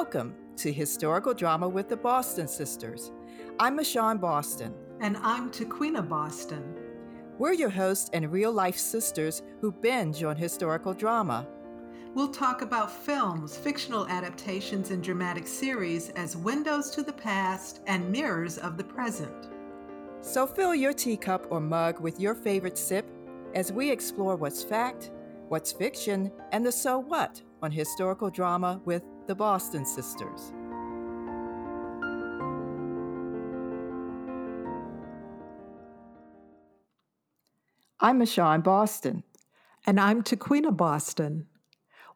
Welcome to Historical Drama with the Boston Sisters. I'm Michonne Boston. And I'm Taquina Boston. We're your hosts and real life sisters who binge on historical drama. We'll talk about films, fictional adaptations, and dramatic series as windows to the past and mirrors of the present. So fill your teacup or mug with your favorite sip as we explore what's fact, what's fiction, and the so what on historical drama with the Boston Sisters. I'm Michonne Boston. And I'm Taquina Boston.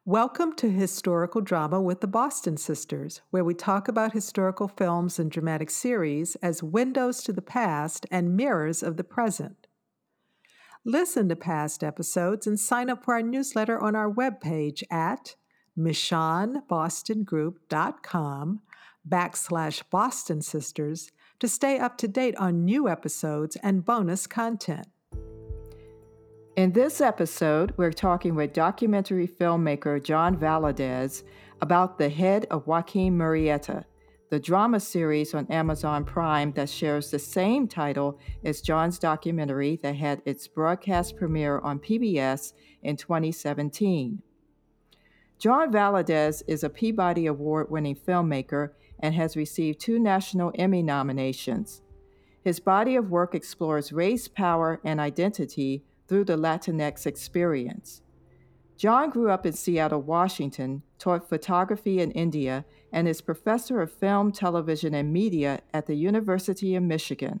Welcome to Historical Drama with the Boston Sisters, where we talk about historical films and dramatic series as windows to the past and mirrors of the present. Listen to past episodes and sign up for our newsletter on our webpage at michonnebostongroup.com backslash Boston Sisters to stay up to date on new episodes and bonus content. In this episode, we're talking with documentary filmmaker John Valadez about The Head of Joaquin Murrieta, the drama series on Amazon Prime that shares the same title as John's documentary that had its broadcast premiere on PBS in 2017. John Valadez is a Peabody Award winning filmmaker and has received two National Emmy nominations. His body of work explores race, power, and identity through the Latinx experience. John grew up in Seattle, Washington, taught photography in India, and is professor of film, television, and media at the University of Michigan.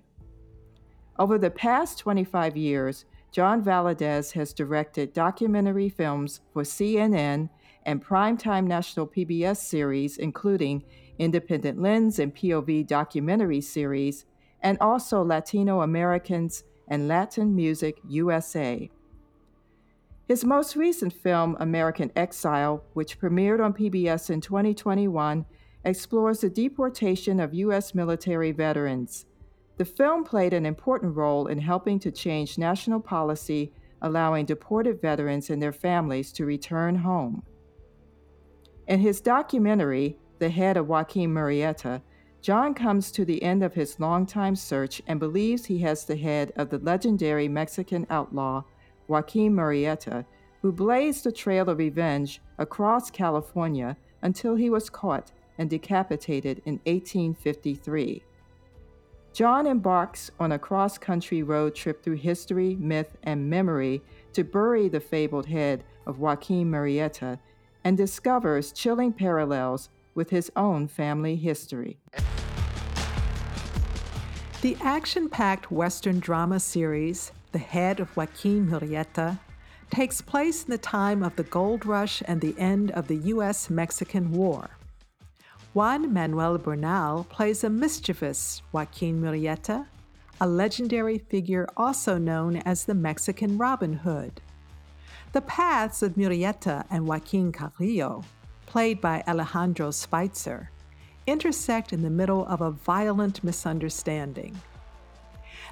Over the past 25 years, John Valadez has directed documentary films for CNN and primetime national PBS series, including Independent Lens and POV documentary series, and also Latino Americans and Latin Music USA. His most recent film, American Exile, which premiered on PBS in 2021, explores the deportation of U.S. military veterans. The film played an important role in helping to change national policy allowing deported veterans and their families to return home. In his documentary, The Head of Joaquin Murrieta, John comes to the end of his longtime search and believes he has the head of the legendary Mexican outlaw, Joaquin Murrieta, who blazed a trail of revenge across California until he was caught and decapitated in 1853. John embarks on a cross country road trip through history, myth, and memory to bury the fabled head of Joaquin Murrieta and discovers chilling parallels with his own family history. The action packed Western drama series, The Head of Joaquin Murrieta, takes place in the time of the gold rush and the end of the U.S. Mexican War. Juan Manuel Bernal plays a mischievous Joaquin Murrieta, a legendary figure also known as the Mexican Robin Hood. The paths of Murrieta and Joaquin Carrillo played by Alejandro Spitzer, intersect in the middle of a violent misunderstanding.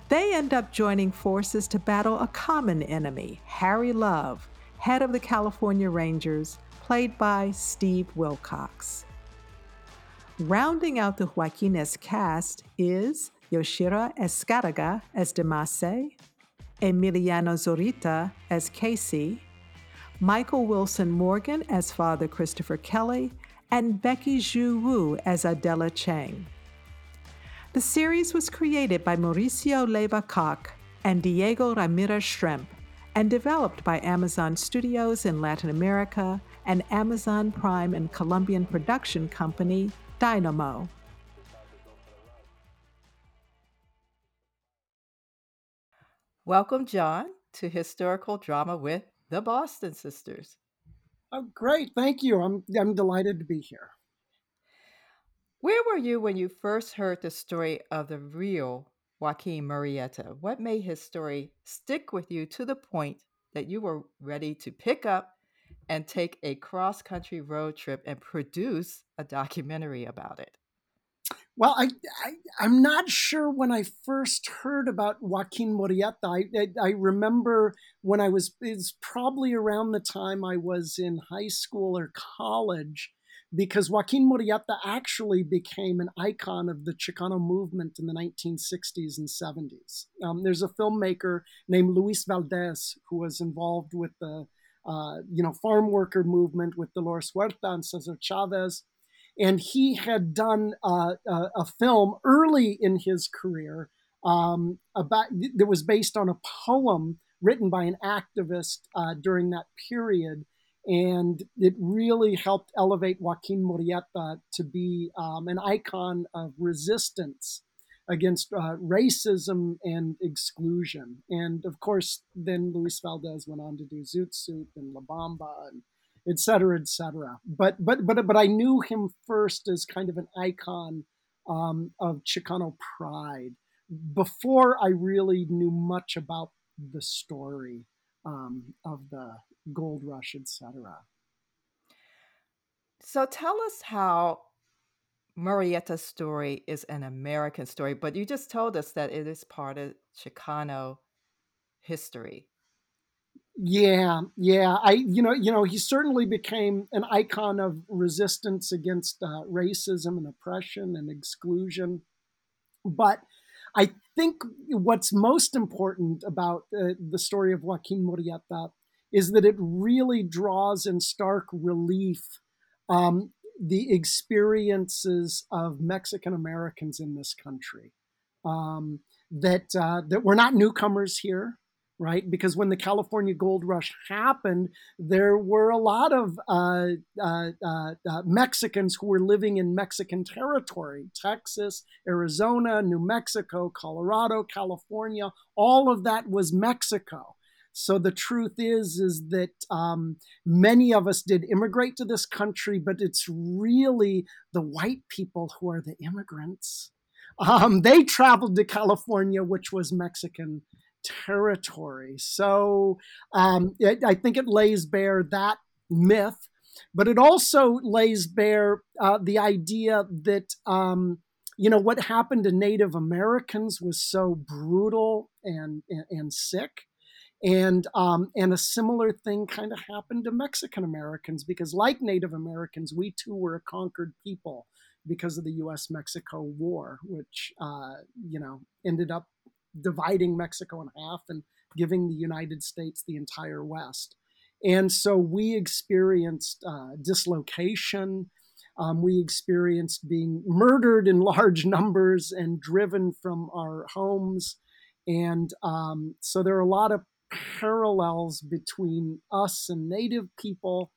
They end up joining forces to battle a common enemy, Harry Love, head of the California Rangers, played by Steve Wilcox. Rounding out the Joaquines cast is Yoshira Escárrega as Demase, Emiliano Zurita as Casey, Michael Wilson Morgan as Father Christopher Kelly, and Becky Zhu Wu as Adela Chang. The series was created by Mauricio Leiva Cock and Diego Ramirez Schrempp and developed by Amazon Studios in Latin America and Amazon Prime and Colombian production company Dynamo. Welcome, John, to Historical Drama with the Boston Sisters. Oh, great. Thank you. I'm, I'm delighted to be here. Where were you when you first heard the story of the real Joaquin Murrieta? What made his story stick with you to the point that you were ready to pick up and take a cross country road trip and produce a documentary about it? Well, I, I am not sure when I first heard about Joaquin Murrieta. I, I, I remember when I was it's probably around the time I was in high school or college because Joaquin Murrieta actually became an icon of the Chicano movement in the 1960s and 70s. Um, there's a filmmaker named Luis Valdez who was involved with the uh, you know farm worker movement with Dolores Huerta and Cesar Chavez, and he had done uh, a, a, film early in his career um, about that was based on a poem written by an activist uh, during that period and it really helped elevate Joaquin Murrieta to be um, an icon of resistance against uh, racism and exclusion. And of course, then Luis Valdez went on to do Zoot Suit and La Bamba and et cetera, et cetera. But but but but I knew him first as kind of an icon um, of Chicano pride before I really knew much about the story um, of the gold rush, etc. So tell us how Murrieta's story is an American story, but you just told us that it is part of Chicano history. Yeah, yeah. I, you know, you know, he certainly became an icon of resistance against uh, racism and oppression and exclusion. But I think what's most important about uh, the story of Joaquin Murrieta is that it really draws in stark relief um, the experiences of Mexican Americans in this country. Um, that uh, that we're not newcomers here, right? Because when the California Gold Rush happened, there were a lot of uh, uh, uh, uh Mexicans who were living in Mexican territory Texas, Arizona, New Mexico, Colorado, California. All of that was Mexico. So the truth is, is that um, many of us did immigrate to this country, but it's really the white people who are the immigrants. Um, they traveled to California, which was Mexican territory. So um, it, I think it lays bare that myth, but it also lays bare uh, the idea that. Um, you know what happened to Native Americans was so brutal and, and, and sick and um, and a similar thing kind of happened to Mexican Americans because, like Native Americans, we too were a conquered people because of the U.S. Mexico War, which uh, you know ended up dividing Mexico in half and giving the United States the entire West. And so we experienced uh, dislocation. Um, we experienced being murdered in large numbers and driven from our homes. And um, so there are a lot of parallels between us and native people.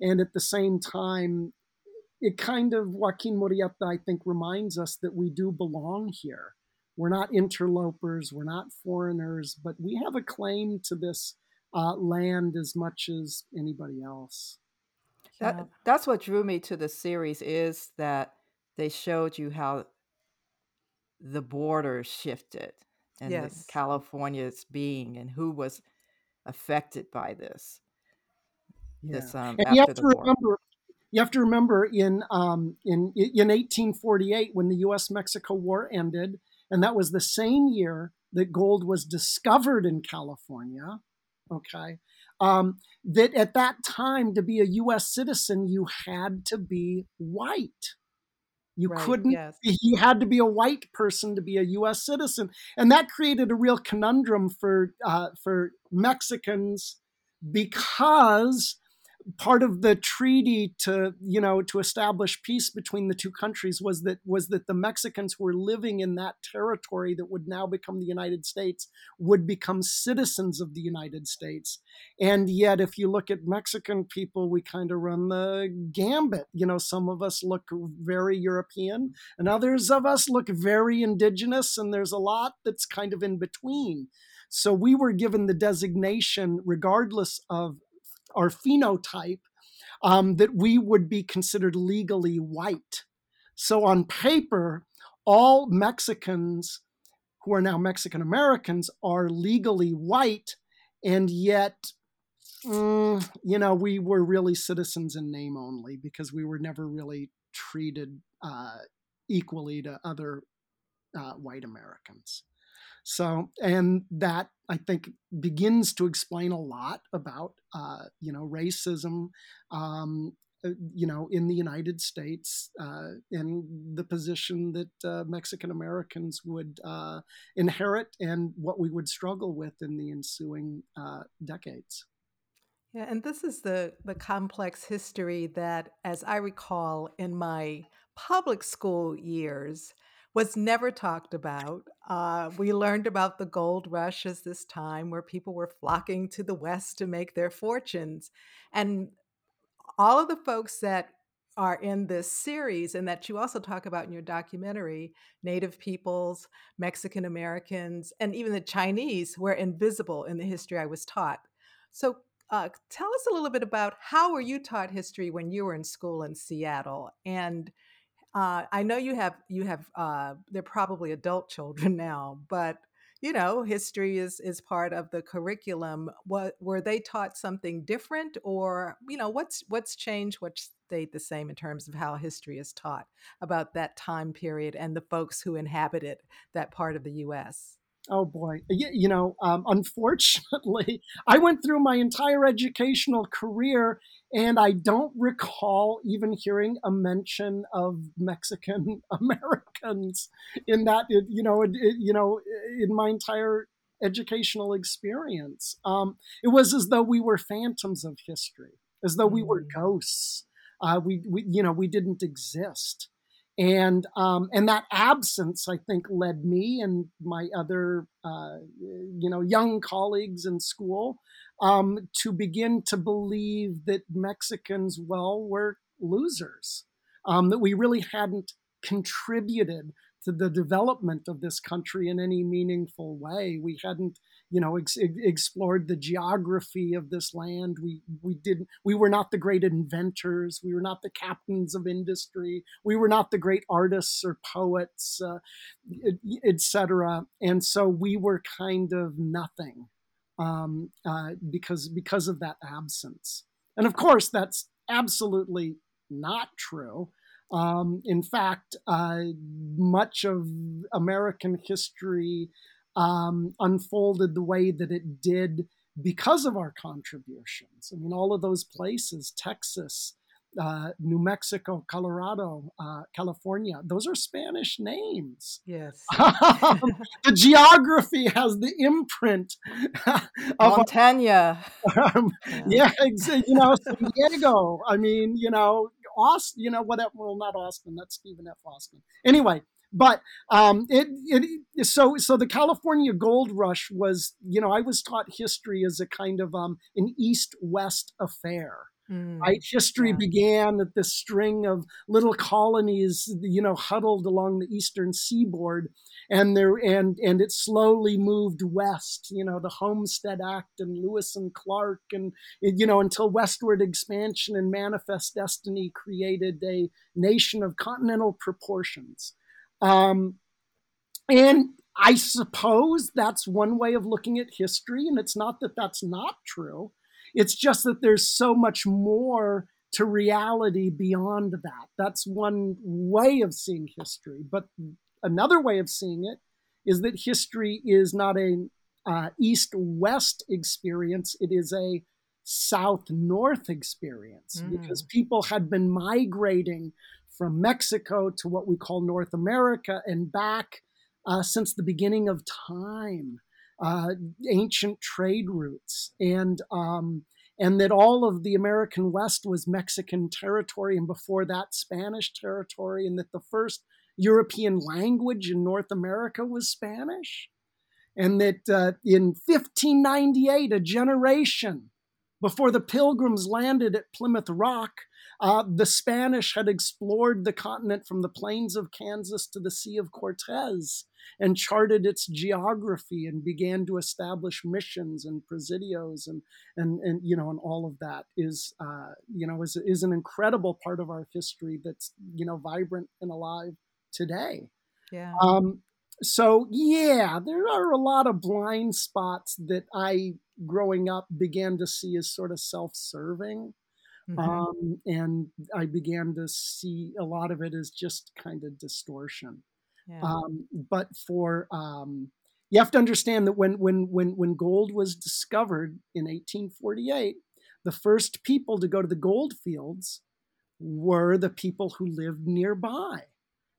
And at the same time, it kind of, Joaquin Murrieta, I think, reminds us that we do belong here. We're not interlopers, we're not foreigners, but we have a claim to this uh, land as much as anybody else. That, yeah. That's what drew me to the series is that they showed you how the border shifted and yes. California's being and who was affected by this. Yeah. This um, and you have to remember, you have to remember in um, in in 1848 when the U.S. Mexico War ended, and that was the same year that gold was discovered in California. Okay, um, that at that time to be a U.S. citizen you had to be white. You right, couldn't, yes. you had to be a white person to be a US citizen. And that created a real conundrum for, uh, for Mexicans because part of the treaty to you know to establish peace between the two countries was that was that the Mexicans who were living in that territory that would now become the United States would become citizens of the United States. And yet if you look at Mexican people we kind of run the gambit. You know some of us look very European and others of us look very indigenous and there's a lot that's kind of in between. So we were given the designation regardless of our phenotype um, that we would be considered legally white. So on paper, all Mexicans who are now Mexican Americans are legally white, and yet, mm, you know, we were really citizens in name only because we were never really treated uh, equally to other uh, white Americans. So, and that I think begins to explain a lot about, uh, you know, racism um, uh, you know, in the United States, uh, in the position that uh, Mexican Americans would uh, inherit and what we would struggle with in the ensuing uh, decades. Yeah, and this is the the complex history that, as I recall, in my public school years, was never talked about. Uh, we learned about the gold rush as this time where people were flocking to the West to make their fortunes. And all of the folks that are in this series and that you also talk about in your documentary Native peoples, Mexican Americans, and even the Chinese were invisible in the history I was taught. So, uh, tell us a little bit about how were you taught history when you were in school in Seattle and uh, I know you have you have uh, they're probably adult children now, but you know history is is part of the curriculum. What were they taught something different, or you know what's what's changed? What stayed the same in terms of how history is taught about that time period and the folks who inhabited that part of the U.S. Oh boy, you, you know, um, unfortunately, I went through my entire educational career and I don't recall even hearing a mention of Mexican Americans in that. You know, it, it, you know, in my entire educational experience, um, it was as though we were phantoms of history, as though we were mm. ghosts. Uh, we, we, you know, we didn't exist and um, and that absence, I think, led me and my other uh, you know young colleagues in school um, to begin to believe that Mexicans, well, were losers, um, that we really hadn't contributed to the development of this country in any meaningful way. We hadn't, you know, ex- explored the geography of this land. We we didn't. We were not the great inventors. We were not the captains of industry. We were not the great artists or poets, uh, etc. And so we were kind of nothing um, uh, because because of that absence. And of course, that's absolutely not true. Um, in fact, uh, much of American history um, unfolded the way that it did because of our contributions. I mean, all of those places, Texas, uh, New Mexico, Colorado, uh, California. Those are Spanish names. Yes. the geography has the imprint of Montana. Um, yeah. yeah, you know, San Diego. I mean, you know, Austin. You know, whatever. Well, not Austin. That's Stephen F. Austin. Anyway, but um, it, it so so the California Gold Rush was you know I was taught history as a kind of um, an East West affair. Mm, right, history yeah. began at this string of little colonies, you know, huddled along the eastern seaboard, and there and and it slowly moved west. You know, the Homestead Act and Lewis and Clark, and you know, until westward expansion and manifest destiny created a nation of continental proportions. Um, and I suppose that's one way of looking at history, and it's not that that's not true. It's just that there's so much more to reality beyond that. That's one way of seeing history. But another way of seeing it is that history is not a uh, east west experience, it is a south north experience mm. because people had been migrating from Mexico to what we call North America and back uh, since the beginning of time uh, ancient trade routes, and um, and that all of the American West was Mexican territory, and before that Spanish territory, and that the first European language in North America was Spanish, and that uh, in 1598, a generation before the Pilgrims landed at Plymouth Rock, uh, the Spanish had explored the continent from the plains of Kansas to the Sea of Cortez and charted its geography and began to establish missions and presidios and and and you know and all of that is uh, you know is is an incredible part of our history that's you know vibrant and alive today. Yeah. Um, so yeah, there are a lot of blind spots that I growing up began to see as sort of self-serving Mm-hmm. Um, and I began to see a lot of it as just kind of distortion. Yeah. Um, but for um, you have to understand that when when when when gold was discovered in 1848, the first people to go to the gold fields were the people who lived nearby.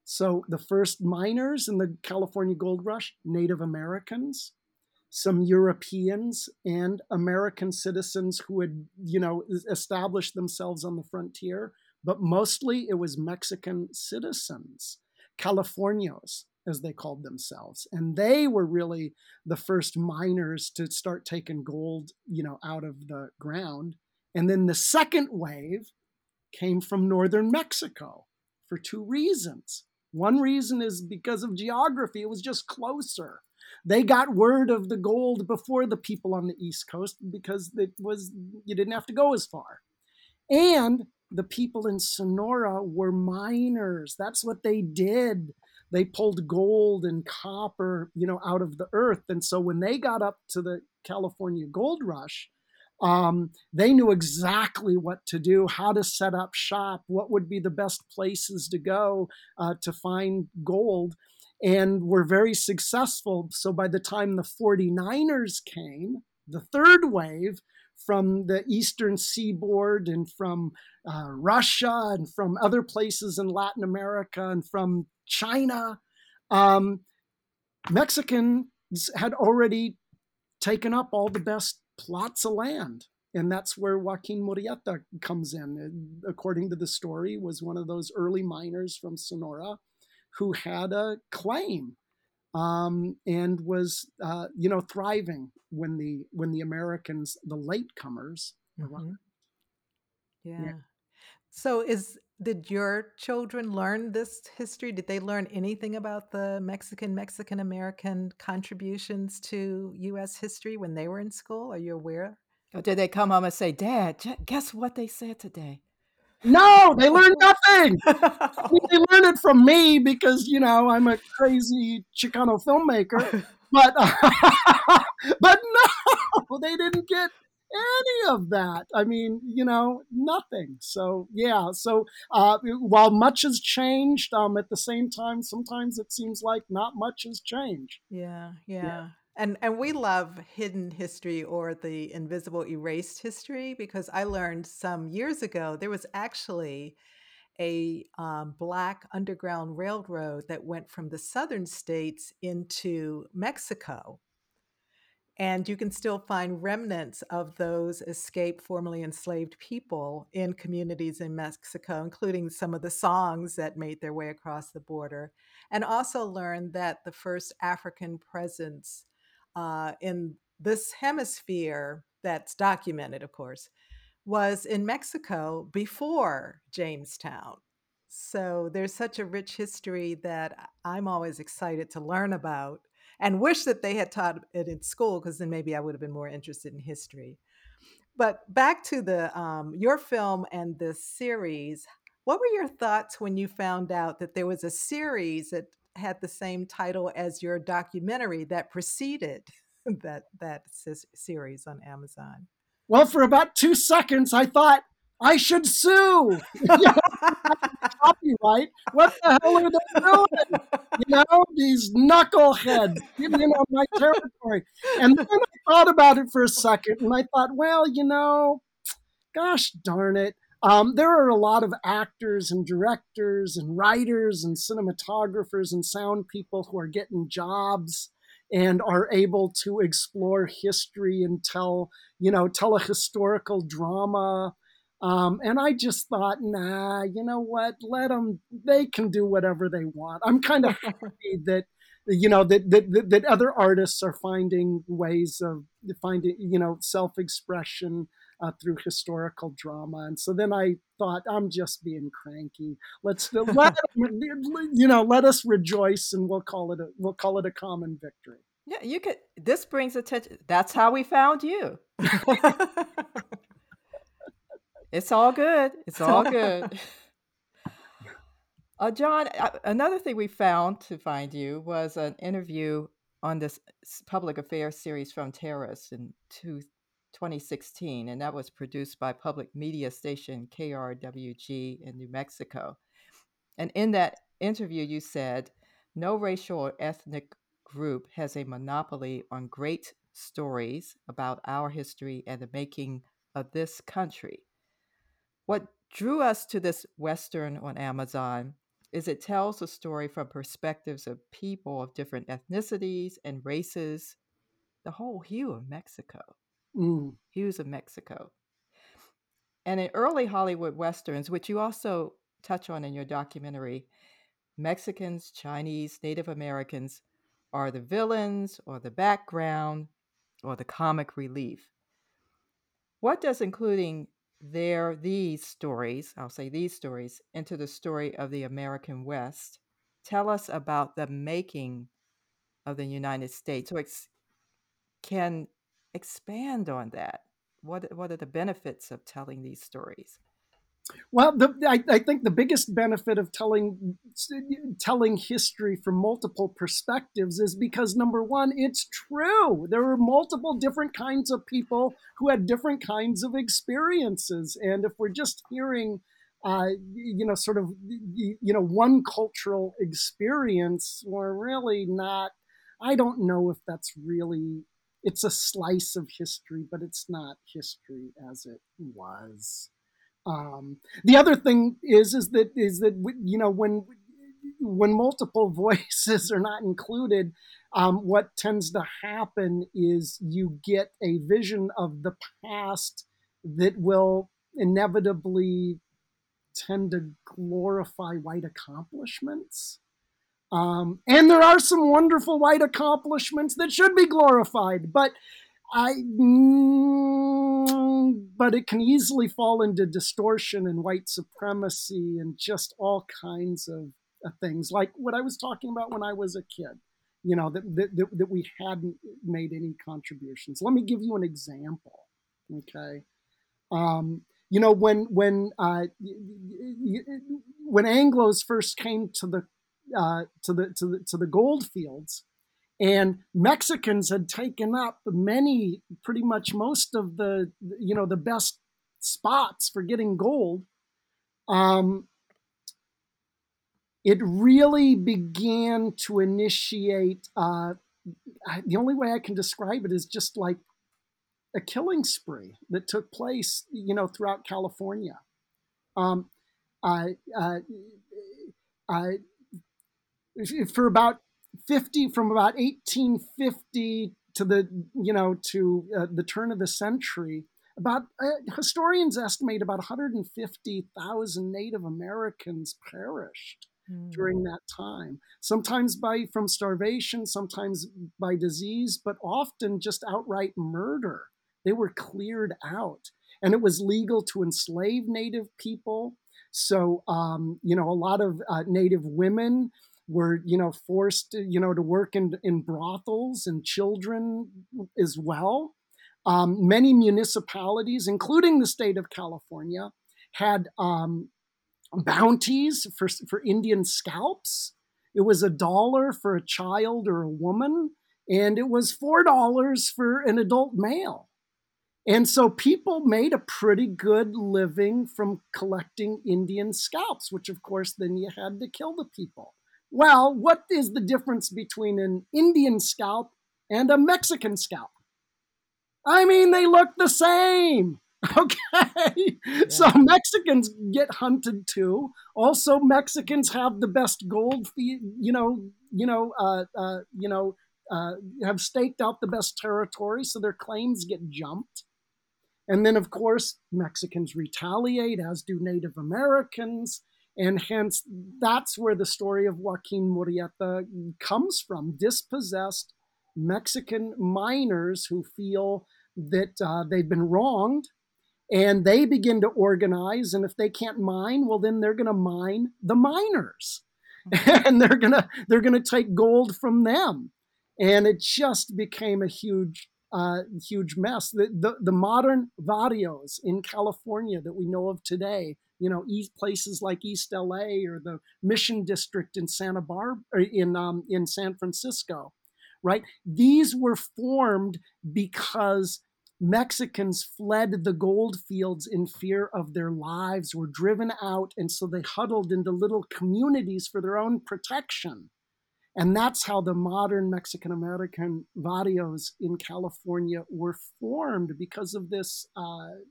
So the first miners in the California gold rush, Native Americans, some Europeans and American citizens who had, you know, established themselves on the frontier, but mostly it was Mexican citizens, Californios, as they called themselves. And they were really the first miners to start taking gold, you know, out of the ground. And then the second wave came from northern Mexico for two reasons. One reason is because of geography, it was just closer. They got word of the gold before the people on the East Coast because it was you didn't have to go as far. And the people in Sonora were miners. That's what they did. They pulled gold and copper, you know, out of the earth. And so when they got up to the California gold rush, um, they knew exactly what to do, how to set up shop, what would be the best places to go uh, to find gold, and were very successful. So by the time the 49ers came, the third wave from the eastern seaboard and from uh, Russia and from other places in Latin America and from China, um, Mexicans had already taken up all the best plots of land. And that's where Joaquin Murrieta comes in. According to the story, was one of those early miners from Sonora who had a claim um, and was, uh, you know, thriving when the when the Americans, the latecomers, mm-hmm. Yeah. yeah. So is did your children learn this history? Did they learn anything about the Mexican Mexican American contributions to U.S. history when they were in school? Are you aware? Or did they come home and say, "Dad, guess what they said today"? No, they learned nothing. they learned it from me because you know I'm a crazy Chicano filmmaker. But but no, they didn't get any of that. I mean, you know, nothing. So yeah. So uh, while much has changed, um, at the same time, sometimes it seems like not much has changed. Yeah, yeah. yeah. And and we love hidden history or the invisible erased history because I learned some years ago there was actually a um, black underground railroad that went from the southern states into Mexico and you can still find remnants of those escaped, formerly enslaved people in communities in Mexico, including some of the songs that made their way across the border. And also learned that the first African presence uh, in this hemisphere that's documented, of course, was in Mexico before Jamestown. So there's such a rich history that I'm always excited to learn about and wish that they had taught it in school because then maybe I would have been more interested in history. But back to the um, your film and the series. What were your thoughts when you found out that there was a series that had the same title as your documentary that preceded that that series on Amazon? Well, for about two seconds, I thought I should sue. Copyright. What the hell are they doing? You know, these knuckleheads getting in on my territory. And then I thought about it for a second and I thought, well, you know, gosh darn it. Um, there are a lot of actors and directors and writers and cinematographers and sound people who are getting jobs and are able to explore history and tell, you know, tell a historical drama um, and I just thought, nah, you know what? Let them. They can do whatever they want. I'm kind of happy that you know that, that that other artists are finding ways of finding you know self-expression uh, through historical drama. And so then I thought, I'm just being cranky. Let's let you know, let us rejoice, and we'll call it a we'll call it a common victory. Yeah, you could. This brings attention. That's how we found you. It's all good. It's all good. uh, John, uh, another thing we found to find you was an interview on this public affairs series from Terrace in two, 2016, and that was produced by public media station KRWG in New Mexico. And in that interview, you said, no racial or ethnic group has a monopoly on great stories about our history and the making of this country. What drew us to this Western on Amazon is it tells a story from perspectives of people of different ethnicities and races, the whole hue of Mexico, Mm. was of Mexico. And in early Hollywood Westerns, which you also touch on in your documentary, Mexicans, Chinese, Native Americans are the villains or the background or the comic relief. What does including their these stories, I'll say these stories, into the story of the American West tell us about the making of the United States? Ex- can expand on that. What what are the benefits of telling these stories? Well, the, I, I, think the biggest benefit of telling telling history from multiple perspectives is because number one, it's true. There are multiple different kinds of people who had different kinds of experiences, and if we're just hearing, uh, you know, sort of, you know, one cultural experience, we're really not. I don't know if that's really. It's a slice of history, but it's not history as it was. Um, the other thing is is that is that you know when when multiple voices are not included, um, what tends to happen is you get a vision of the past that will inevitably tend to glorify white accomplishments. Um, and there are some wonderful white accomplishments that should be glorified, but I, mm, but it can easily fall into distortion and white supremacy and just all kinds of uh, things, like what I was talking about when I was a kid. You know that, that that we hadn't made any contributions. Let me give you an example. Okay, um, you know when when uh, when Anglo's first came to the uh, to the to the to the gold fields, and Mexicans had taken up many, pretty much most of the, you know, the best spots for getting gold. Um, it really began to initiate. Uh, the only way I can describe it is just like a killing spree that took place, you know, throughout California. Um, I, uh, I, for about 50 from about 1850 to the you know to uh, the turn of the century about uh, historians estimate about 150,000 Native Americans perished mm. during that time sometimes by from starvation sometimes by disease but often just outright murder they were cleared out and it was legal to enslave native people so um, you know a lot of uh, native women were you know forced you know to work in in brothels and children as well. Um, many municipalities, including the state of California, had um, bounties for for Indian scalps. It was a dollar for a child or a woman, and it was four dollars for an adult male. And so people made a pretty good living from collecting Indian scalps, which of course then you had to kill the people. Well, what is the difference between an Indian scalp and a Mexican scalp? I mean, they look the same. Okay. Yeah. So Mexicans get hunted too. Also, Mexicans have the best gold, you know, you know, uh, uh, you know, uh, have staked out the best territory, so their claims get jumped. And then, of course, Mexicans retaliate, as do Native Americans. And hence, that's where the story of Joaquin Murrieta comes from dispossessed Mexican miners who feel that uh, they've been wronged and they begin to organize. And if they can't mine, well, then they're going to mine the miners. Mm-hmm. and they're gonna they're gonna take gold from them, and it just became a huge uh, huge mess. The, the, the modern barrios in California that we know of today you know, east places like East LA or the Mission District in Santa Barbara in um, in San Francisco, right? These were formed because Mexicans fled the gold fields in fear of their lives, were driven out, and so they huddled into little communities for their own protection. And that's how the modern Mexican American barrios in California were formed because of this uh,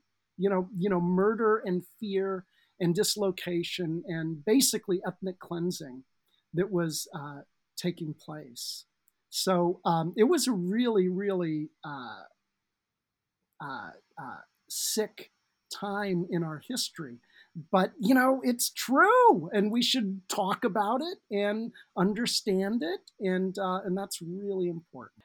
you know, you know, murder and fear and dislocation and basically ethnic cleansing that was uh, taking place. So um, it was a really, really uh, uh, uh, sick time in our history. But, you know, it's true, and we should talk about it and understand it, and, uh, and that's really important.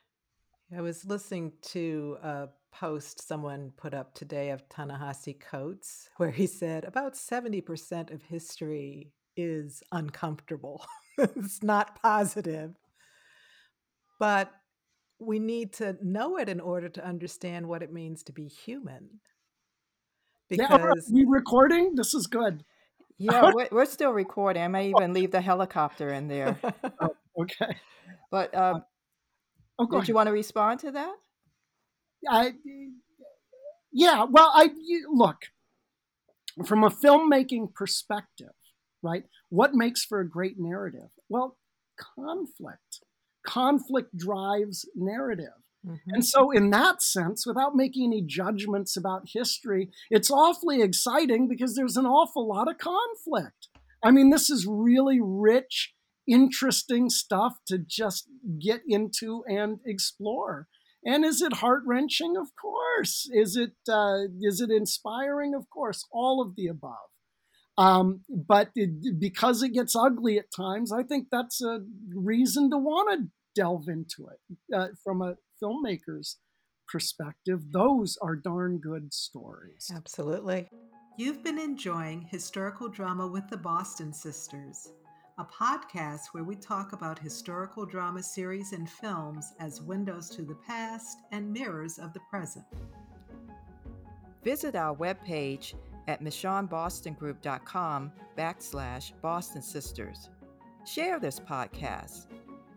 I was listening to a post someone put up today of Ta-Nehisi Coates, where he said about 70% of history is uncomfortable. it's not positive. But we need to know it in order to understand what it means to be human. Because yeah, are we recording? This is good. Yeah, we're, we're, still recording. I may even leave the helicopter in there. oh, okay. But um, oh, did ahead. you want to respond to that? I, yeah. Well, I look from a filmmaking perspective, right? What makes for a great narrative? Well, conflict conflict drives narrative. Mm-hmm. And so, in that sense, without making any judgments about history, it's awfully exciting because there's an awful lot of conflict. I mean, this is really rich, interesting stuff to just get into and explore. And is it heart wrenching? Of course. Is it uh, is it inspiring? Of course. All of the above. Um, but it, because it gets ugly at times, I think that's a reason to want to delve into it uh, from a filmmaker's perspective. Those are darn good stories. Absolutely. You've been enjoying Historical Drama with the Boston Sisters, a podcast where we talk about historical drama series and films as windows to the past and mirrors of the present. Visit our webpage at michonnebostongroup.com backslash Boston Sisters. Share this podcast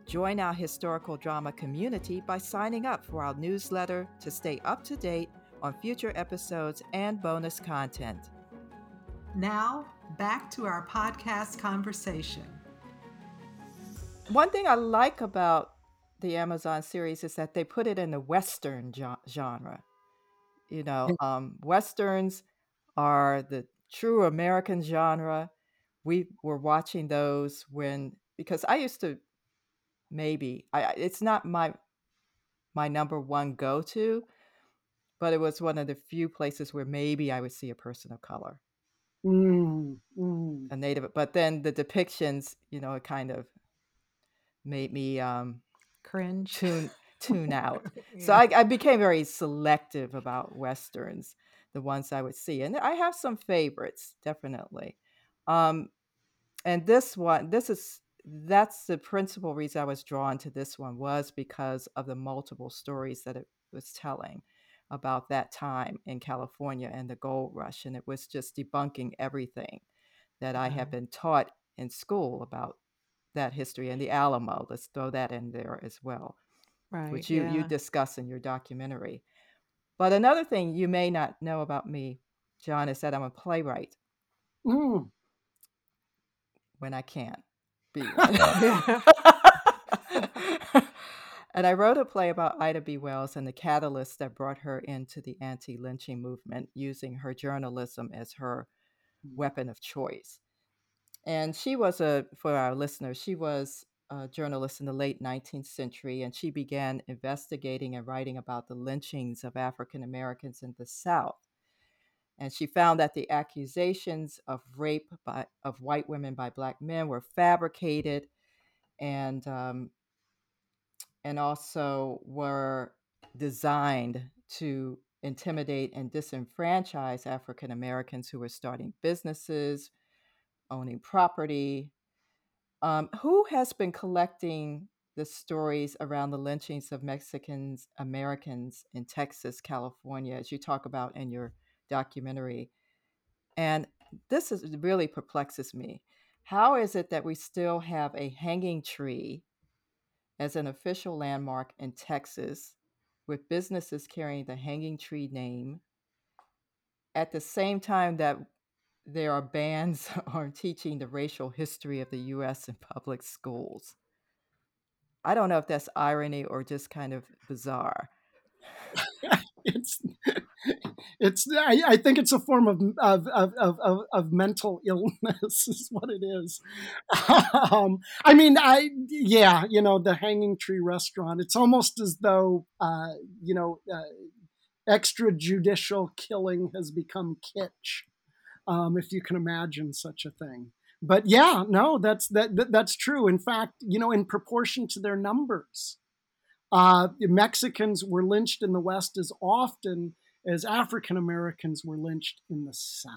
Join our historical drama community by signing up for our newsletter to stay up to date on future episodes and bonus content. Now, back to our podcast conversation. One thing I like about the Amazon series is that they put it in the Western genre. You know, um, Westerns are the true American genre. We were watching those when, because I used to maybe I it's not my my number one go to, but it was one of the few places where maybe I would see a person of color, mm, mm. a native. But then the depictions, you know, it kind of made me um, cringe, tune tune out. yeah. So I, I became very selective about westerns, the ones I would see, and I have some favorites definitely. Um, and this one, this is that's the principal reason I was drawn to this one was because of the multiple stories that it was telling about that time in California and the gold rush. And it was just debunking everything that I had been taught in school about that history and the Alamo. Let's throw that in there as well, right, which you, yeah. you discuss in your documentary. But another thing you may not know about me, John, is that I'm a playwright mm. when I can't be and I wrote a play about Ida B. Wells and the catalyst that brought her into the anti lynching movement, using her journalism as her mm. weapon of choice. And she was a, for our listeners, she was a journalist in the late 19th century, and she began investigating and writing about the lynchings of African Americans in the South. And she found that the accusations of rape by, of white women by black men were fabricated and, um, and also were designed to intimidate and disenfranchise African Americans who were starting businesses, owning property. Um, who has been collecting the stories around the lynchings of Mexicans Americans in Texas, California, as you talk about in your documentary. And this is really perplexes me. How is it that we still have a hanging tree as an official landmark in Texas with businesses carrying the hanging tree name at the same time that there are bans on teaching the racial history of the US in public schools? I don't know if that's irony or just kind of bizarre. it's it's I, I, think it's a form of of, of of, of mental illness is what it is. um, I mean, I yeah, you know, the Hanging Tree Restaurant. It's almost as though uh, you know, uh, extrajudicial killing has become kitsch, um, if you can imagine such a thing. But yeah, no, that's that, that that's true. In fact, you know, in proportion to their numbers, uh, Mexicans were lynched in the West as often as African Americans were lynched in the South.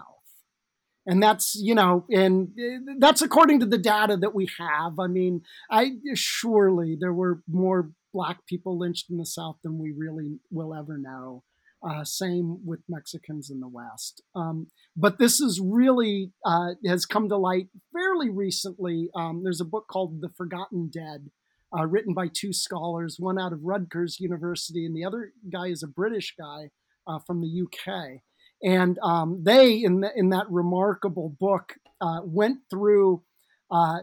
And that's, you know, and uh, that's according to the data that we have. I mean, I surely there were more black people lynched in the South than we really will ever know. Uh, same with Mexicans in the West. Um, but this is really uh, has come to light fairly recently. Um, there's a book called The Forgotten Dead, uh, written by two scholars, one out of Rutgers University, and the other guy is a British guy uh, from the UK. And um, they, in, the, in that remarkable book, uh, went through uh,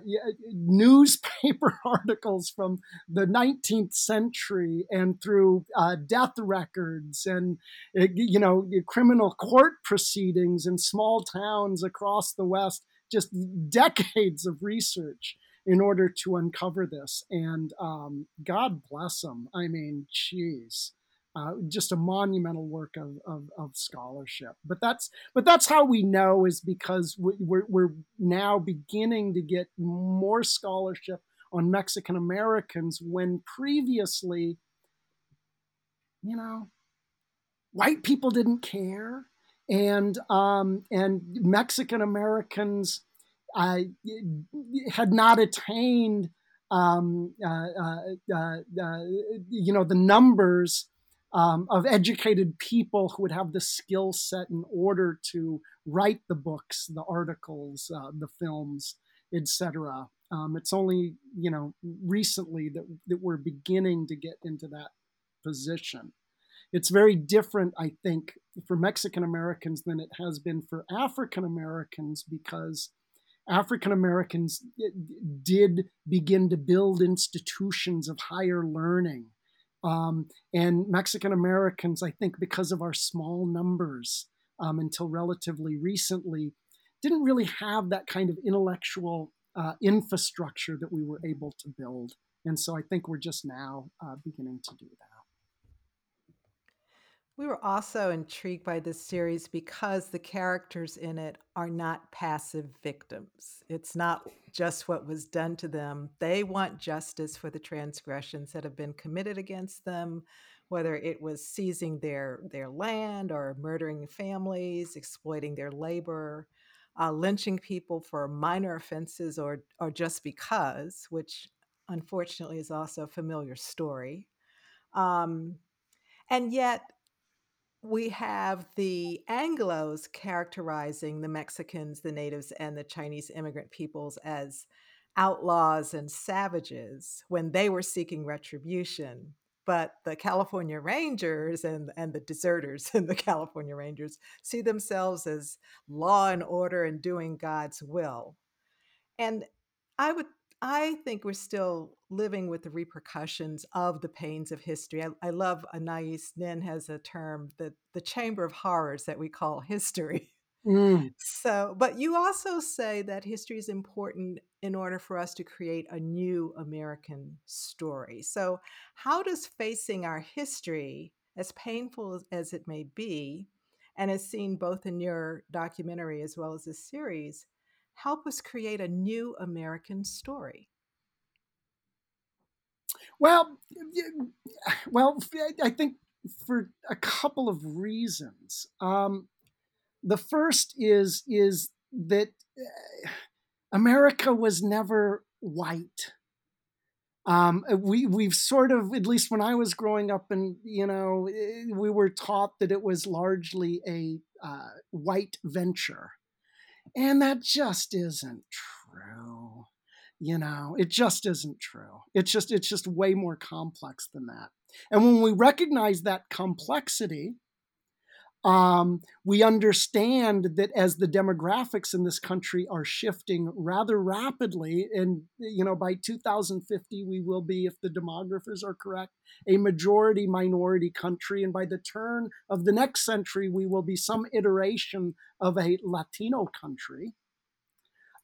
newspaper articles from the 19th century and through uh, death records and uh, you know criminal court proceedings in small towns across the West. Just decades of research in order to uncover this. And um, God bless them. I mean, geez uh, just a monumental work of, of, of, scholarship. But that's but that's how we know is because we're, we're now beginning to get more scholarship on Mexican Americans when previously, you know, white people didn't care, and um, and Mexican Americans uh, had not attained um, uh, uh, uh, you know the numbers um, of educated people who would have the skill set in order to write the books, the articles, the films, etc. Um, it's only you know recently that that we're beginning to get into that position. It's very different, I think, for Mexican Americans than it has been for African Americans because African Americans eh, did begin to build institutions of higher learning um, and Mexican Americans, I think, because of our small numbers um, until relatively recently, didn't really have that kind of intellectual uh, infrastructure that we were able to build. And so I think we're just now uh, beginning to do that. We were also intrigued by this series because the characters in it are not passive victims. It's not just what was done to them. They want justice for the transgressions that have been committed against them, whether it was seizing their, their land or murdering families, exploiting their labor, uh, lynching people for minor offenses or, or just because, which unfortunately is also a familiar story. Um, and yet, we have the Anglos characterizing the Mexicans, the natives, and the Chinese immigrant peoples as outlaws and savages when they were seeking retribution. But the California Rangers and, and the deserters in the California Rangers see themselves as law and order and doing God's will. And I would I think we're still living with the repercussions of the pains of history. I, I love Anais Nin has a term that the chamber of horrors that we call history. Mm. So, but you also say that history is important in order for us to create a new American story. So, how does facing our history, as painful as it may be, and as seen both in your documentary as well as this series, help us create a new American story? Well, well, I think for a couple of reasons. Um, the first is is that uh, America was never white. Um, we we've sort of, at least when I was growing up, and you know, eh, we were taught that it was largely a uh, white venture. And that just isn't true. You know, it just isn't true. It's just it's just way more complex than that. And when we recognize that complexity, Um, we understand that as the demographics in this country are shifting rather rapidly, and you know by 2050 we will be, if the demographers are correct, a majority minority country, and by the turn of the next century we will be some iteration of a Latino country.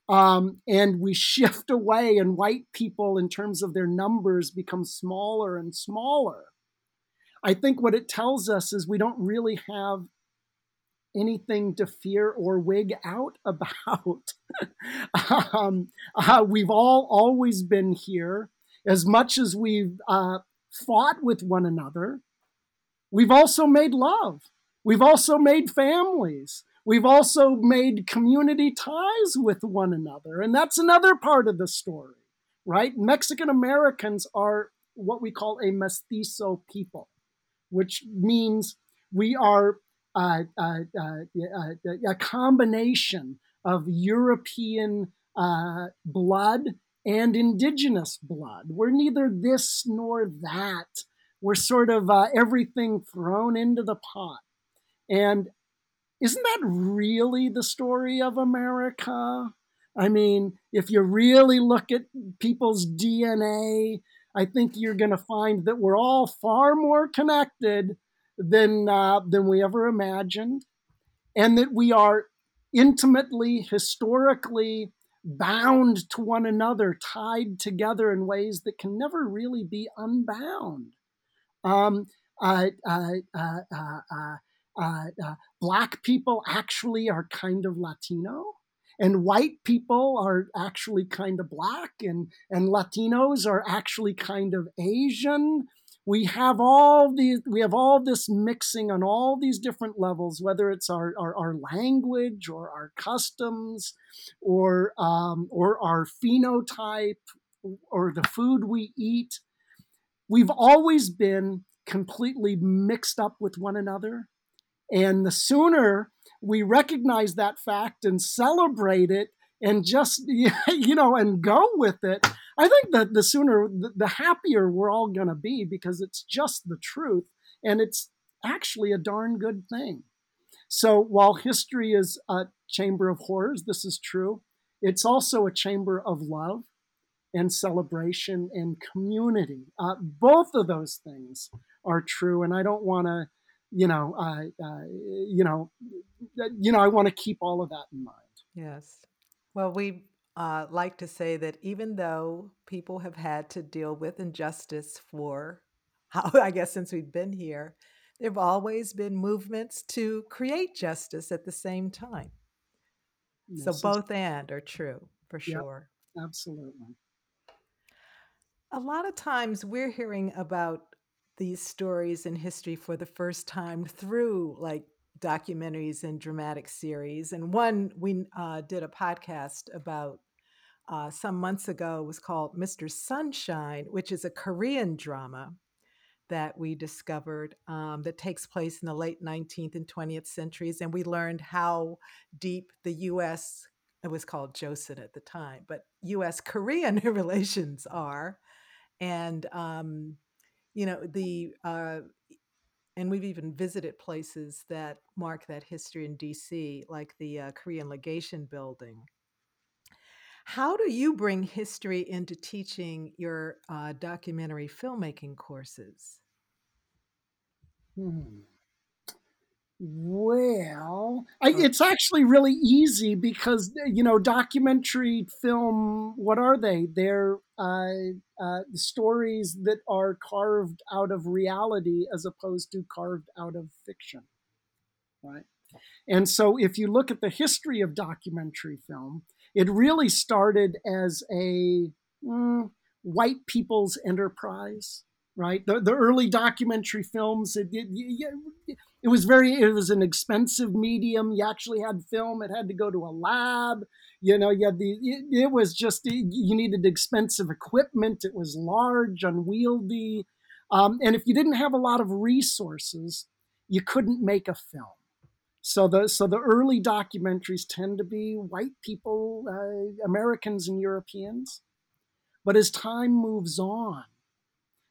Um, and we shift away, and white people, in terms of their numbers, become smaller and smaller. I think what it tells us is we don't really have anything to fear or wig out about. um, uh, we've all always been here. As much as we've uh, fought with one another, we've also made love. We've also made families. We've also made community ties with one another. And that's another part of the story, right? Mexican Americans are what we call a mestizo people which means we are a combination of European uh, blood and indigenous blood. We're neither this nor that. We're sort of uh, everything thrown into the pot. And isn't that really the story of America? I mean, if you really look at people's DNA, I think you're going to find that we're all far more connected than uh, than we ever imagined, and that we are intimately, historically bound to one another, tied together in ways that can never really be unbound. Um, uh, uh, uh, uh, uh black people actually are kind of Latino and white people are actually kind of black and and latinos are actually kind of asian. We have all these we have all this mixing on all these different levels whether it's our our, our language or our customs or um, or our phenotype or the food we eat. We've always been completely mixed up with one another and the sooner we recognize that fact and celebrate it and just you know and go with it i think that the sooner the happier we're all going to be because it's just the truth and it's actually a darn good thing. So while history is a chamber of horrors this is true it's also a chamber of love and celebration and community. Uh, both of those things are true and i don't want to you know, uh, uh, you know, you know, I want to keep all of that in mind. Yes. Well, we uh, like to say that even though people have had to deal with injustice for, how, I guess, since we've been here, there have always been movements to create justice at the same time. Yes, so both and are true for sure. Yep, absolutely. A lot of times we're hearing about these stories in history for the first time through like documentaries and dramatic series. And one we uh, did a podcast about uh, some months ago was called Mr. Sunshine, which is a Korean drama that we discovered um, that takes place in the late 19th and 20th centuries. And we learned how deep the US, it was called Joseon at the time, but US Korean relations are. And um, you know the uh, and we've even visited places that mark that history in DC, like the uh, Korean Legation Building. How do you bring history into teaching your uh, documentary filmmaking courses? Hmm. Well, I, it's actually really easy because you know documentary film. What are they? They're uh, uh, stories that are carved out of reality as opposed to carved out of fiction, right? And so, if you look at the history of documentary film, it really started as a mm, white people's enterprise right? The, the early documentary films, it, it, it, was very, it was an expensive medium. You actually had film. It had to go to a lab. You know, you had the, it, it was just, you needed expensive equipment. It was large, unwieldy. Um, and if you didn't have a lot of resources, you couldn't make a film. So the so the early documentaries tend to be white people, uh, Americans and Europeans. But as time moves on,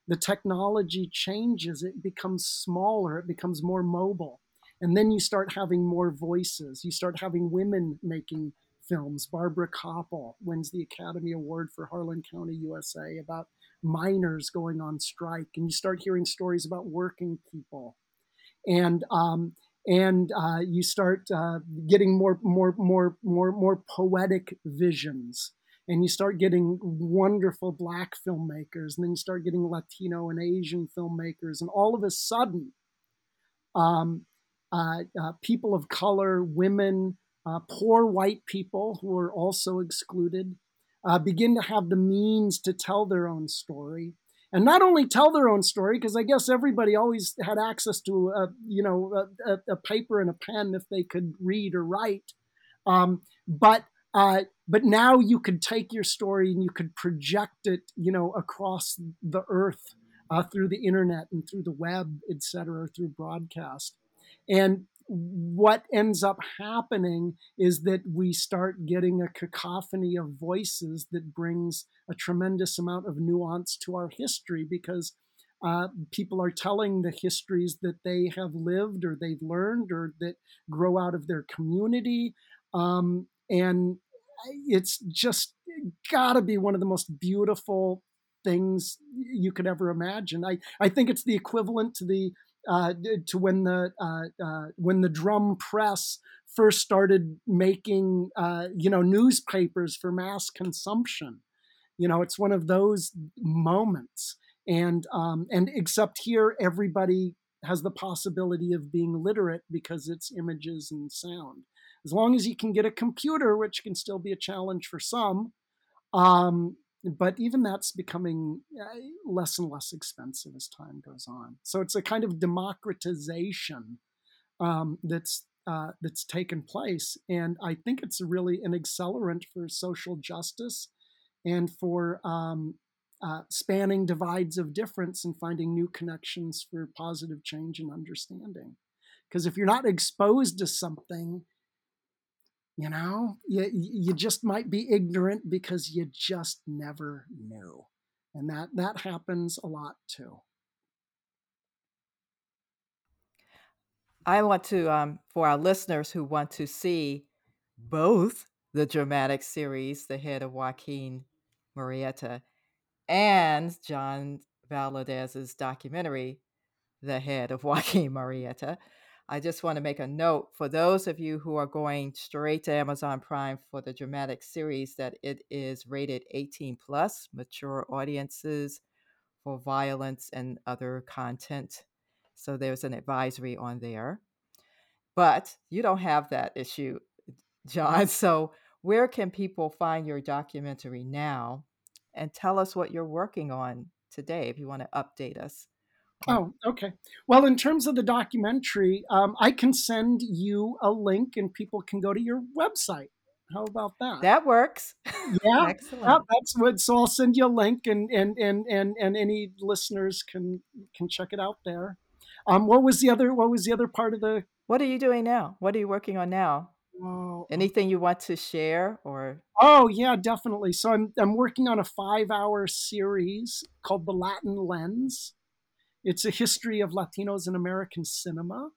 the technology changes, it becomes smaller, it becomes more mobile. And then you start having more voices. You start having women making films. Barbara Kopple wins the Academy Award for Harlan County, USA, about miners going on strike. And you start hearing stories about working people. And um, and uh, you start uh, getting more, more, more, more, more poetic visions, and you start getting wonderful black filmmakers, and then you start getting Latino and Asian filmmakers, and all of a sudden, um, uh, uh people of color, women, uh, poor white people who are also excluded, uh, begin to have the means to tell their own story. And not only tell their own story because i guess everybody always had access to a, you know a, a, paper and a pen if they could read or write um, but uh, but now you could take your story and you could project it you know across the earth uh, through the internet and through the web et cetera through broadcast and what ends up happening is that we start getting a cacophony of voices that brings a tremendous amount of nuance to our history because uh, people are telling the histories that they have lived or they've learned or that grow out of their community. Um, and it's just got to be one of the most beautiful things you could ever imagine. I, I think it's the equivalent to the uh, to when the uh, uh, when the drum press first started making uh, you know newspapers for mass consumption. You know, it's one of those moments, and um, and except here, everybody has the possibility of being literate because it's images and sound. As long as you can get a computer, which can still be a challenge for some, um, but even that's becoming uh, less and less expensive as time goes on. So it's a kind of democratization um, that's uh, that's taken place, and I think it's really an accelerant for social justice and for um, uh, spanning divides of difference and finding new connections for positive change and understanding. Because if you're not exposed to something, you know, you, you just might be ignorant because you just never knew. And that, that happens a lot too. I want to, um, for our listeners who want to see both the dramatic series, The Head of Joaquin Murrieta, and John Valadez's documentary, The Head of Joaquin Murrieta, I just want to make a note for those of you who are going straight to Amazon Prime for the dramatic series that it is rated 18 plus, mature audiences for violence and other content. So there's an advisory on there. But you don't have that issue, John. So where can people find your documentary now? And tell us what you're working on today if you want to update us. Oh, okay. Well, in terms of the documentary, um, I can send you a link and people can go to your website. How about that? That works. Yeah, Excellent. Yeah, that's what. So I'll send you a link, and and and and and any listeners can can check it out there. Um, what was the other? What was the other part of the? What are you doing now? What are you working on now? Oh, Anything you want to share or? Oh yeah, definitely. So I'm I'm working on a five hour series called The Latin Lens it's a history of Latinos in American cinema.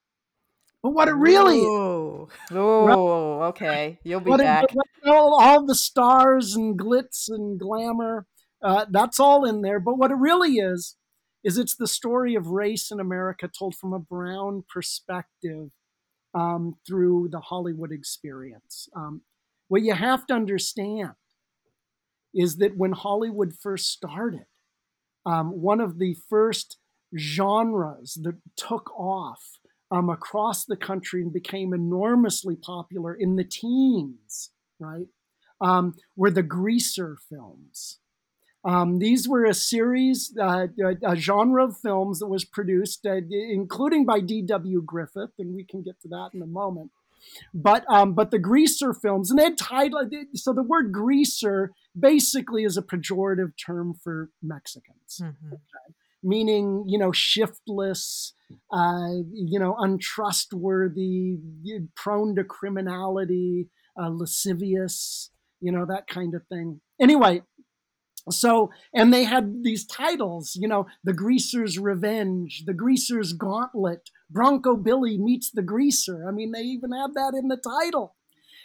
But what it really oh, oh okay, you'll be back. It, all, all, the stars and glitz and glamour, uh, that's all in there. But what it really is, is it's the story of race in America told from a brown perspective um, through the Hollywood experience. Um, what you have to understand is that when Hollywood first started, um, one of the first genres that took off um, across the country and became enormously popular in the teens, right? Um, were the greaser films. Um, these were a series, uh, a, genre of films that was produced, uh, including by D.W. Griffith, and we can get to that in a moment. But um, but the greaser films, and they had title. So the word greaser basically is a pejorative term for Mexicans. Mm-hmm. Okay? Meaning you know shiftless uh, you know untrustworthy prone to criminality uh, lascivious you know that kind of thing. Anyway so and they had these titles you know the greaser's revenge the greaser's gauntlet bronco billy meets the greaser. I mean they even had that in the title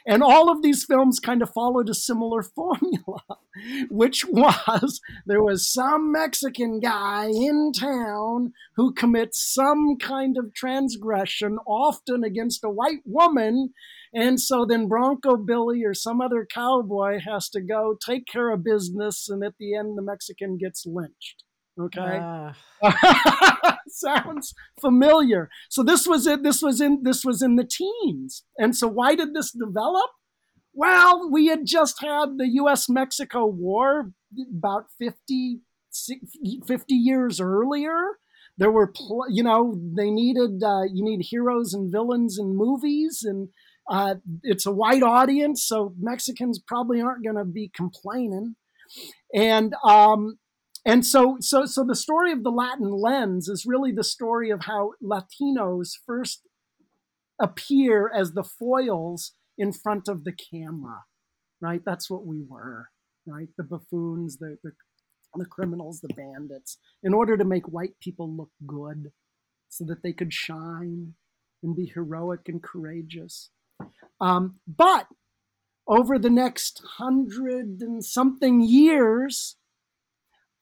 and all of these films kind of followed a similar formula, which was there was some Mexican guy in town who commits some kind of transgression, often against a white woman, and so then Bronco Billy or some other cowboy has to go take care of business, and at the end, the Mexican gets lynched. Okay, uh. sounds familiar. So this was it. This was in this was in the teens, and so why did this develop? Well, we had just had the U.S. Mexico War about 50, 50 years earlier there were pl- you know they needed uh, you need heroes and villains in movies and uh, it's a white audience, so Mexicans probably aren't going to be complaining. And um, and so so so the story of the Latin lens is really the story of how Latinos first appear as the foils in front of the camera, right? That's what we were, right? The buffoons, the the, the criminals, the bandits, in order to make white people look good, so that they could shine and be heroic and courageous. Um, but over the next hundred and something years,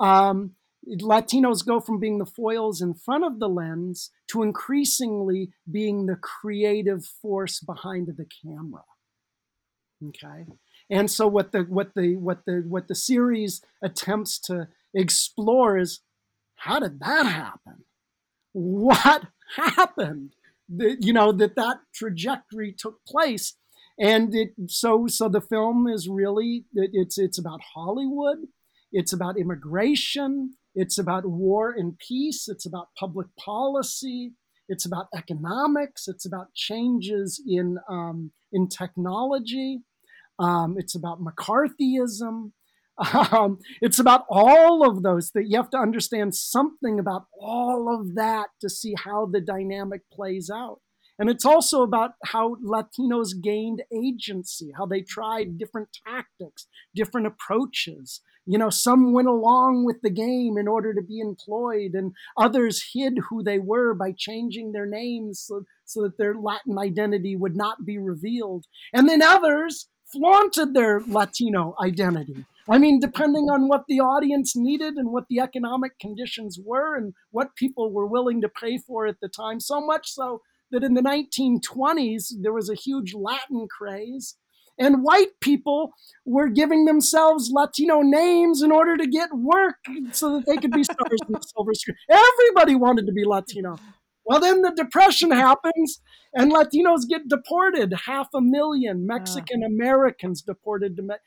um, Latinos go from being the foils in front of the lens to increasingly being the creative force behind the camera. Okay, and so what the what the what the what the series attempts to explore is how did that happen? What happened? that you know that that trajectory took place and it so so the film is really it, it's it's about hollywood it's about immigration. It's about war and peace. It's about public policy. It's about economics. It's about changes in um, in technology. Um, it's about mccarthyism. Um, it's about all of those that you have to understand something about all of that to see how the dynamic plays out. And it's also about how Latinos gained agency, how they tried different tactics, different approaches. You know, some went along with the game in order to be employed, and others hid who they were by changing their names so, so that their Latin identity would not be revealed. And then others flaunted their Latino identity I mean, depending on what the audience needed and what the economic conditions were and what people were willing to pay for at the time, so much so that in the 1920s, there was a huge Latin craze. And white people were giving themselves Latino names in order to get work so that they could be stars in the silver screen. Everybody wanted to be Latino. Well, then the Depression happens and Latinos get deported. Half a million Mexican Americans deported to Mexico.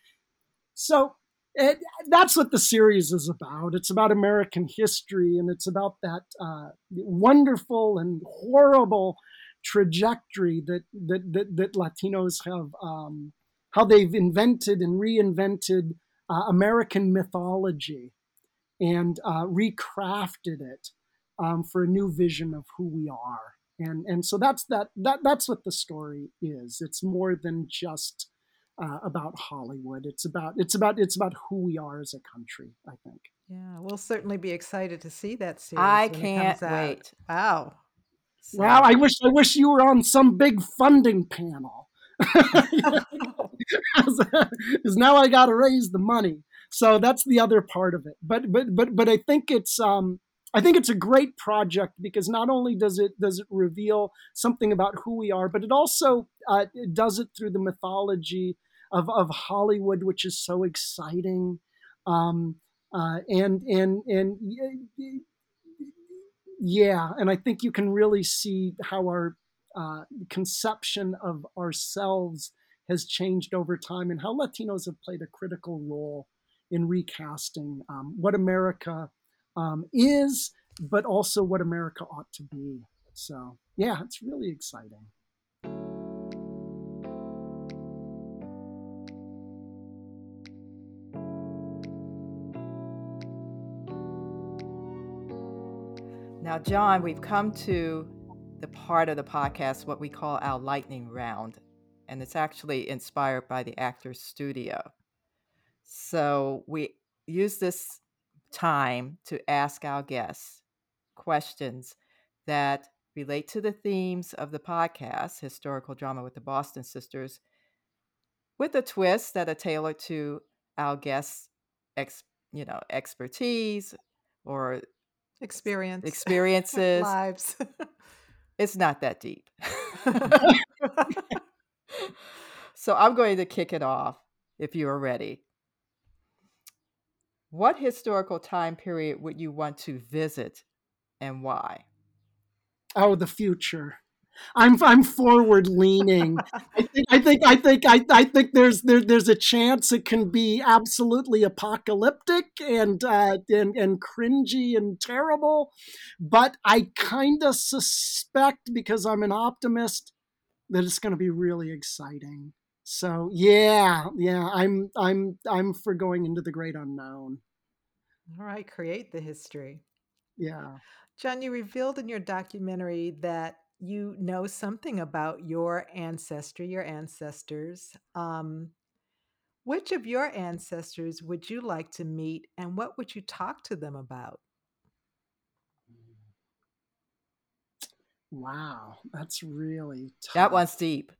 So it, that's what the series is about. It's about American history, and it's about that uh, wonderful and horrible trajectory that that that, that Latinos have, um, how they've invented and reinvented uh, American mythology, and uh, recrafted it um, for a new vision of who we are. And and so that's that that that's what the story is. It's more than just uh, about Hollywood. It's about it's about it's about who we are as a country. I think. Yeah, we'll certainly be excited to see that series. I can't wait. Wow. So. Wow, I wish I wish you were on some big funding panel. Because now I got to raise the money. So that's the other part of it. But but but but I think it's um I think it's a great project because not only does it does it reveal something about who we are, but it also uh, it does it through the mythology of, of Hollywood, which is so exciting. Um, uh, and and and yeah, and I think you can really see how our uh, conception of ourselves has changed over time, and how Latinos have played a critical role in recasting um, what America um, is, but also what America ought to be. So yeah, it's really exciting. Now, John, we've come to the part of the podcast, what we call our lightning round, and it's actually inspired by the Actors Studio. So we use this time to ask our guests questions that relate to the themes of the podcast, historical drama with the Boston Sisters, with a twist that are tailored to our guests' ex, you know, expertise or experience experiences. lives. It's not that deep. So i'm going to kick it off if you are ready. What historical time period would you want to visit and why? Oh the future I'm I'm forward leaning. I think I think I think I, I think there's there, there's a chance it can be absolutely apocalyptic and uh, and and cringy and terrible, but I kind of suspect because I'm an optimist that it's going to be really exciting. So yeah, yeah, I'm I'm I'm for going into the great unknown. All right, create the history. Yeah. John, you revealed in your documentary that you know something about your ancestry, your ancestors. Um, which of your ancestors would you like to meet and what would you talk to them about? Wow, that's really tough. That one's deep.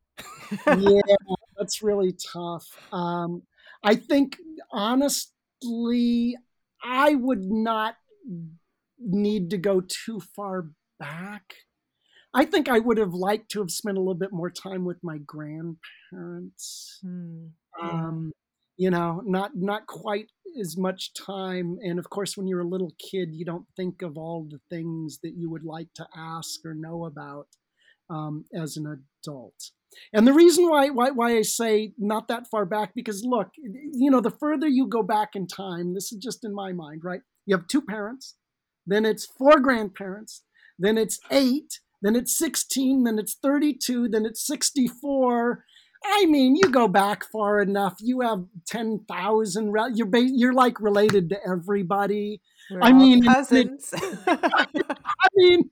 yeah, that's really tough. Um, I think, honestly, I would not need to go too far back. I think I would have liked to have spent a little bit more time with my grandparents. Hmm, Um, you know, not not quite as much time. And of course, when you're a little kid, you don't think of all the things that you would like to ask or know about um, as an adult. And the reason why, why why I say not that far back because look, you know, the further you go back in time, this is just in my mind, right? You have two parents, then it's four grandparents, then it's eight, then it's 16, then it's 32, then it's 64. I mean, you go back far enough, you have 10,000, re- you're, ba- you're like related to everybody. We're I mean, cousins. I mean,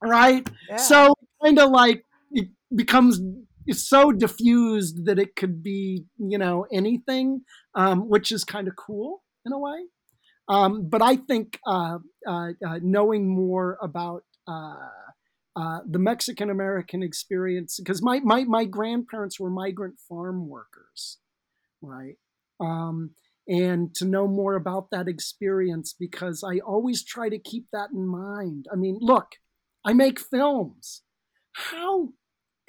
right? Yeah. So kind of like it becomes so diffused that it could be, you know, anything, um, which is kind of cool in a way. Um, but I think uh, uh, uh, knowing more about uh, the Mexican American experience, because my, my, my grandparents were migrant farm workers, right? Um, and to know more about that experience because I always try to keep that in mind. I mean, look, I make films. How,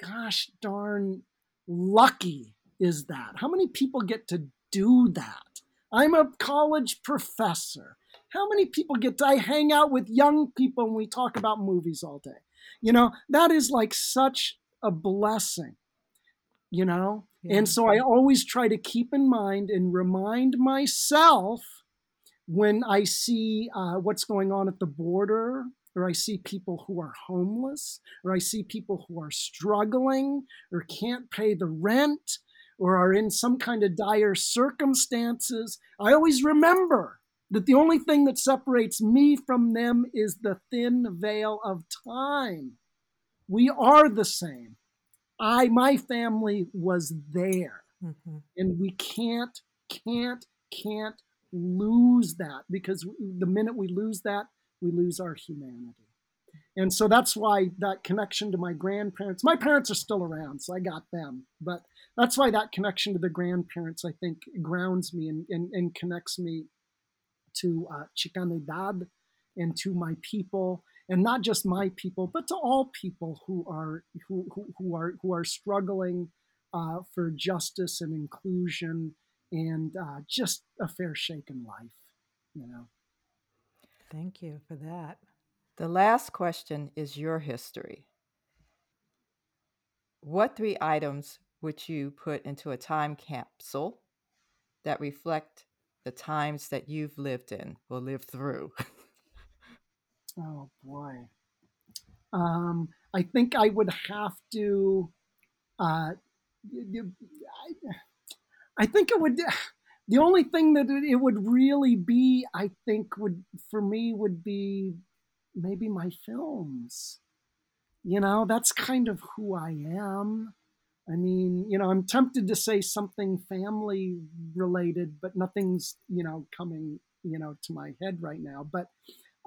gosh darn, lucky is that? How many people get to do that? I'm a college professor. How many people get to I hang out with young people and we talk about movies all day? You know, that is like such a blessing, you know? Yeah. And so I always try to keep in mind and remind myself when I see uh, what's going on at the border, or I see people who are homeless, or I see people who are struggling, or can't pay the rent, or are in some kind of dire circumstances. I always remember that the only thing that separates me from them is the thin veil of time. We are the same. I, my family was there. Mhm. And we can't, can't, can't lose that because the minute we lose that, we lose our humanity. And so that's why that connection to my grandparents, my parents are still around, so I got them. But that's why that connection to the grandparents, I think, grounds me and, and, and connects me to uh, Chicanidad and to my people, and not just my people, but to all people who are who, who, who are who are struggling uh, for justice and inclusion and uh, just a fair shake in life. You know. Thank you for that. The last question is your history. What three items would you put into a time capsule that reflect the times that you've lived in or lived through? Oh boy. Um, I think I would have to. Uh, y- y- I, I think it would. The only thing that it would really be, I think, would for me would be maybe my films. You know, that's kind of who I am. I mean, you know, I'm tempted to say something family related, but nothing's, you know, coming, you know, to my head right now. But,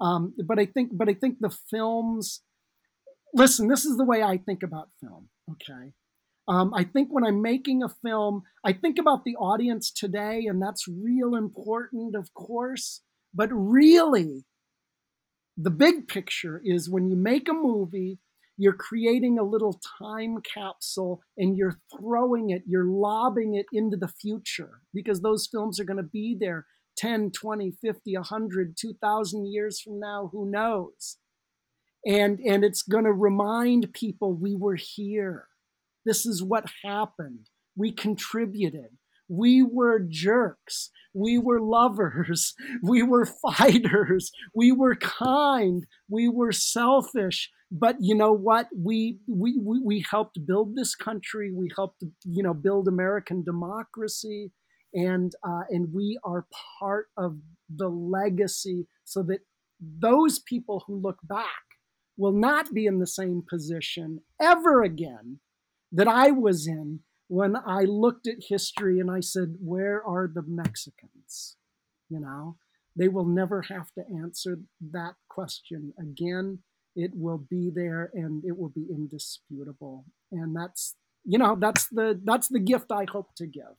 um, but I think, but I think the films. Listen, this is the way I think about film. Okay, um, I think when I'm making a film, I think about the audience today, and that's real important, of course. But really, the big picture is when you make a movie, you're creating a little time capsule and you're throwing it, you're lobbing it into the future because those films are going to be there 10, 20, 50, 100, 2,000 years from now, who knows? And, and it's going to remind people we were here. This is what happened. We contributed. We were jerks. We were lovers. We were fighters. We were kind. We were selfish. But you know what? We, we, we, helped build this country. We helped, you know, build American democracy. And, uh, and we are part of the legacy so that those people who look back will not be in the same position ever again that I was in when I looked at history and I said, Where are the Mexicans? You know, they will never have to answer that question again. It will be there and it will be indisputable. And that's, you know, that's the that's the gift I hope to give.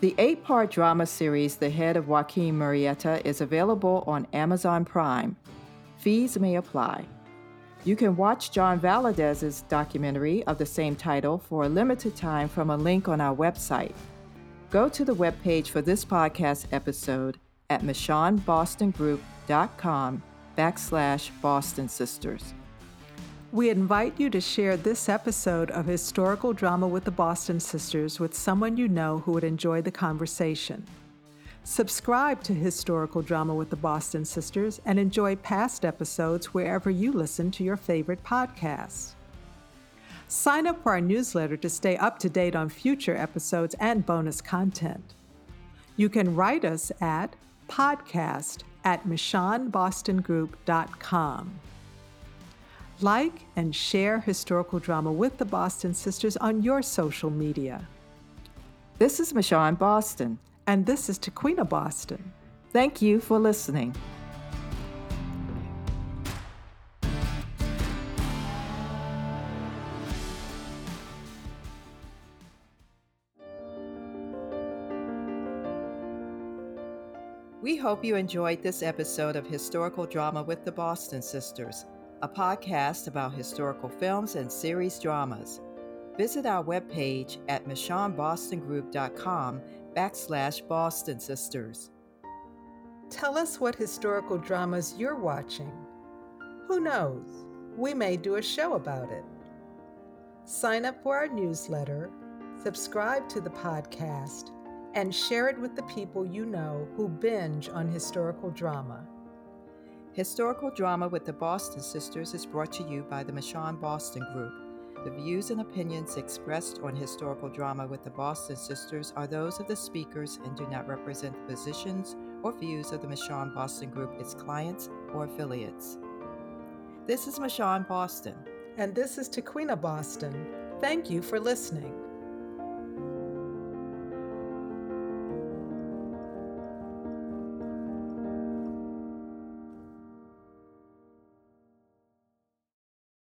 The eight part drama series, The Head of Joaquin Murrieta, is available on Amazon Prime. Fees may apply. You can watch John Valadez's documentary of the same title for a limited time from a link on our website. Go to the webpage for this podcast episode at michonnebostongroup.com backslash Boston Sisters. We invite you to share this episode of Historical Drama with the Boston Sisters with someone you know who would enjoy the conversation. Subscribe to Historical Drama with the Boston Sisters and enjoy past episodes wherever you listen to your favorite podcasts. Sign up for our newsletter to stay up to date on future episodes and bonus content. You can write us at podcast at michonnebostongroup.com. Like and share historical drama with the Boston Sisters on your social media. This is Michonne Boston. And this is Tequina Boston. Thank you for listening. We hope you enjoyed this episode of Historical Drama with the Boston Sisters, a podcast about historical films and series dramas. Visit our webpage at michonnebostongroup.com backslash Boston Sisters. Tell us what historical dramas you're watching. Who knows? We may do a show about it. Sign up for our newsletter, subscribe to the podcast, and share it with the people you know who binge on historical drama. Historical Drama with the Boston Sisters is brought to you by the Michonne Boston Group the views and opinions expressed on historical drama with the Boston Sisters are those of the speakers and do not represent the positions or views of the Michonne Boston Group, its clients, or affiliates. This is Michonne Boston. And this is Tequina Boston. Thank you for listening.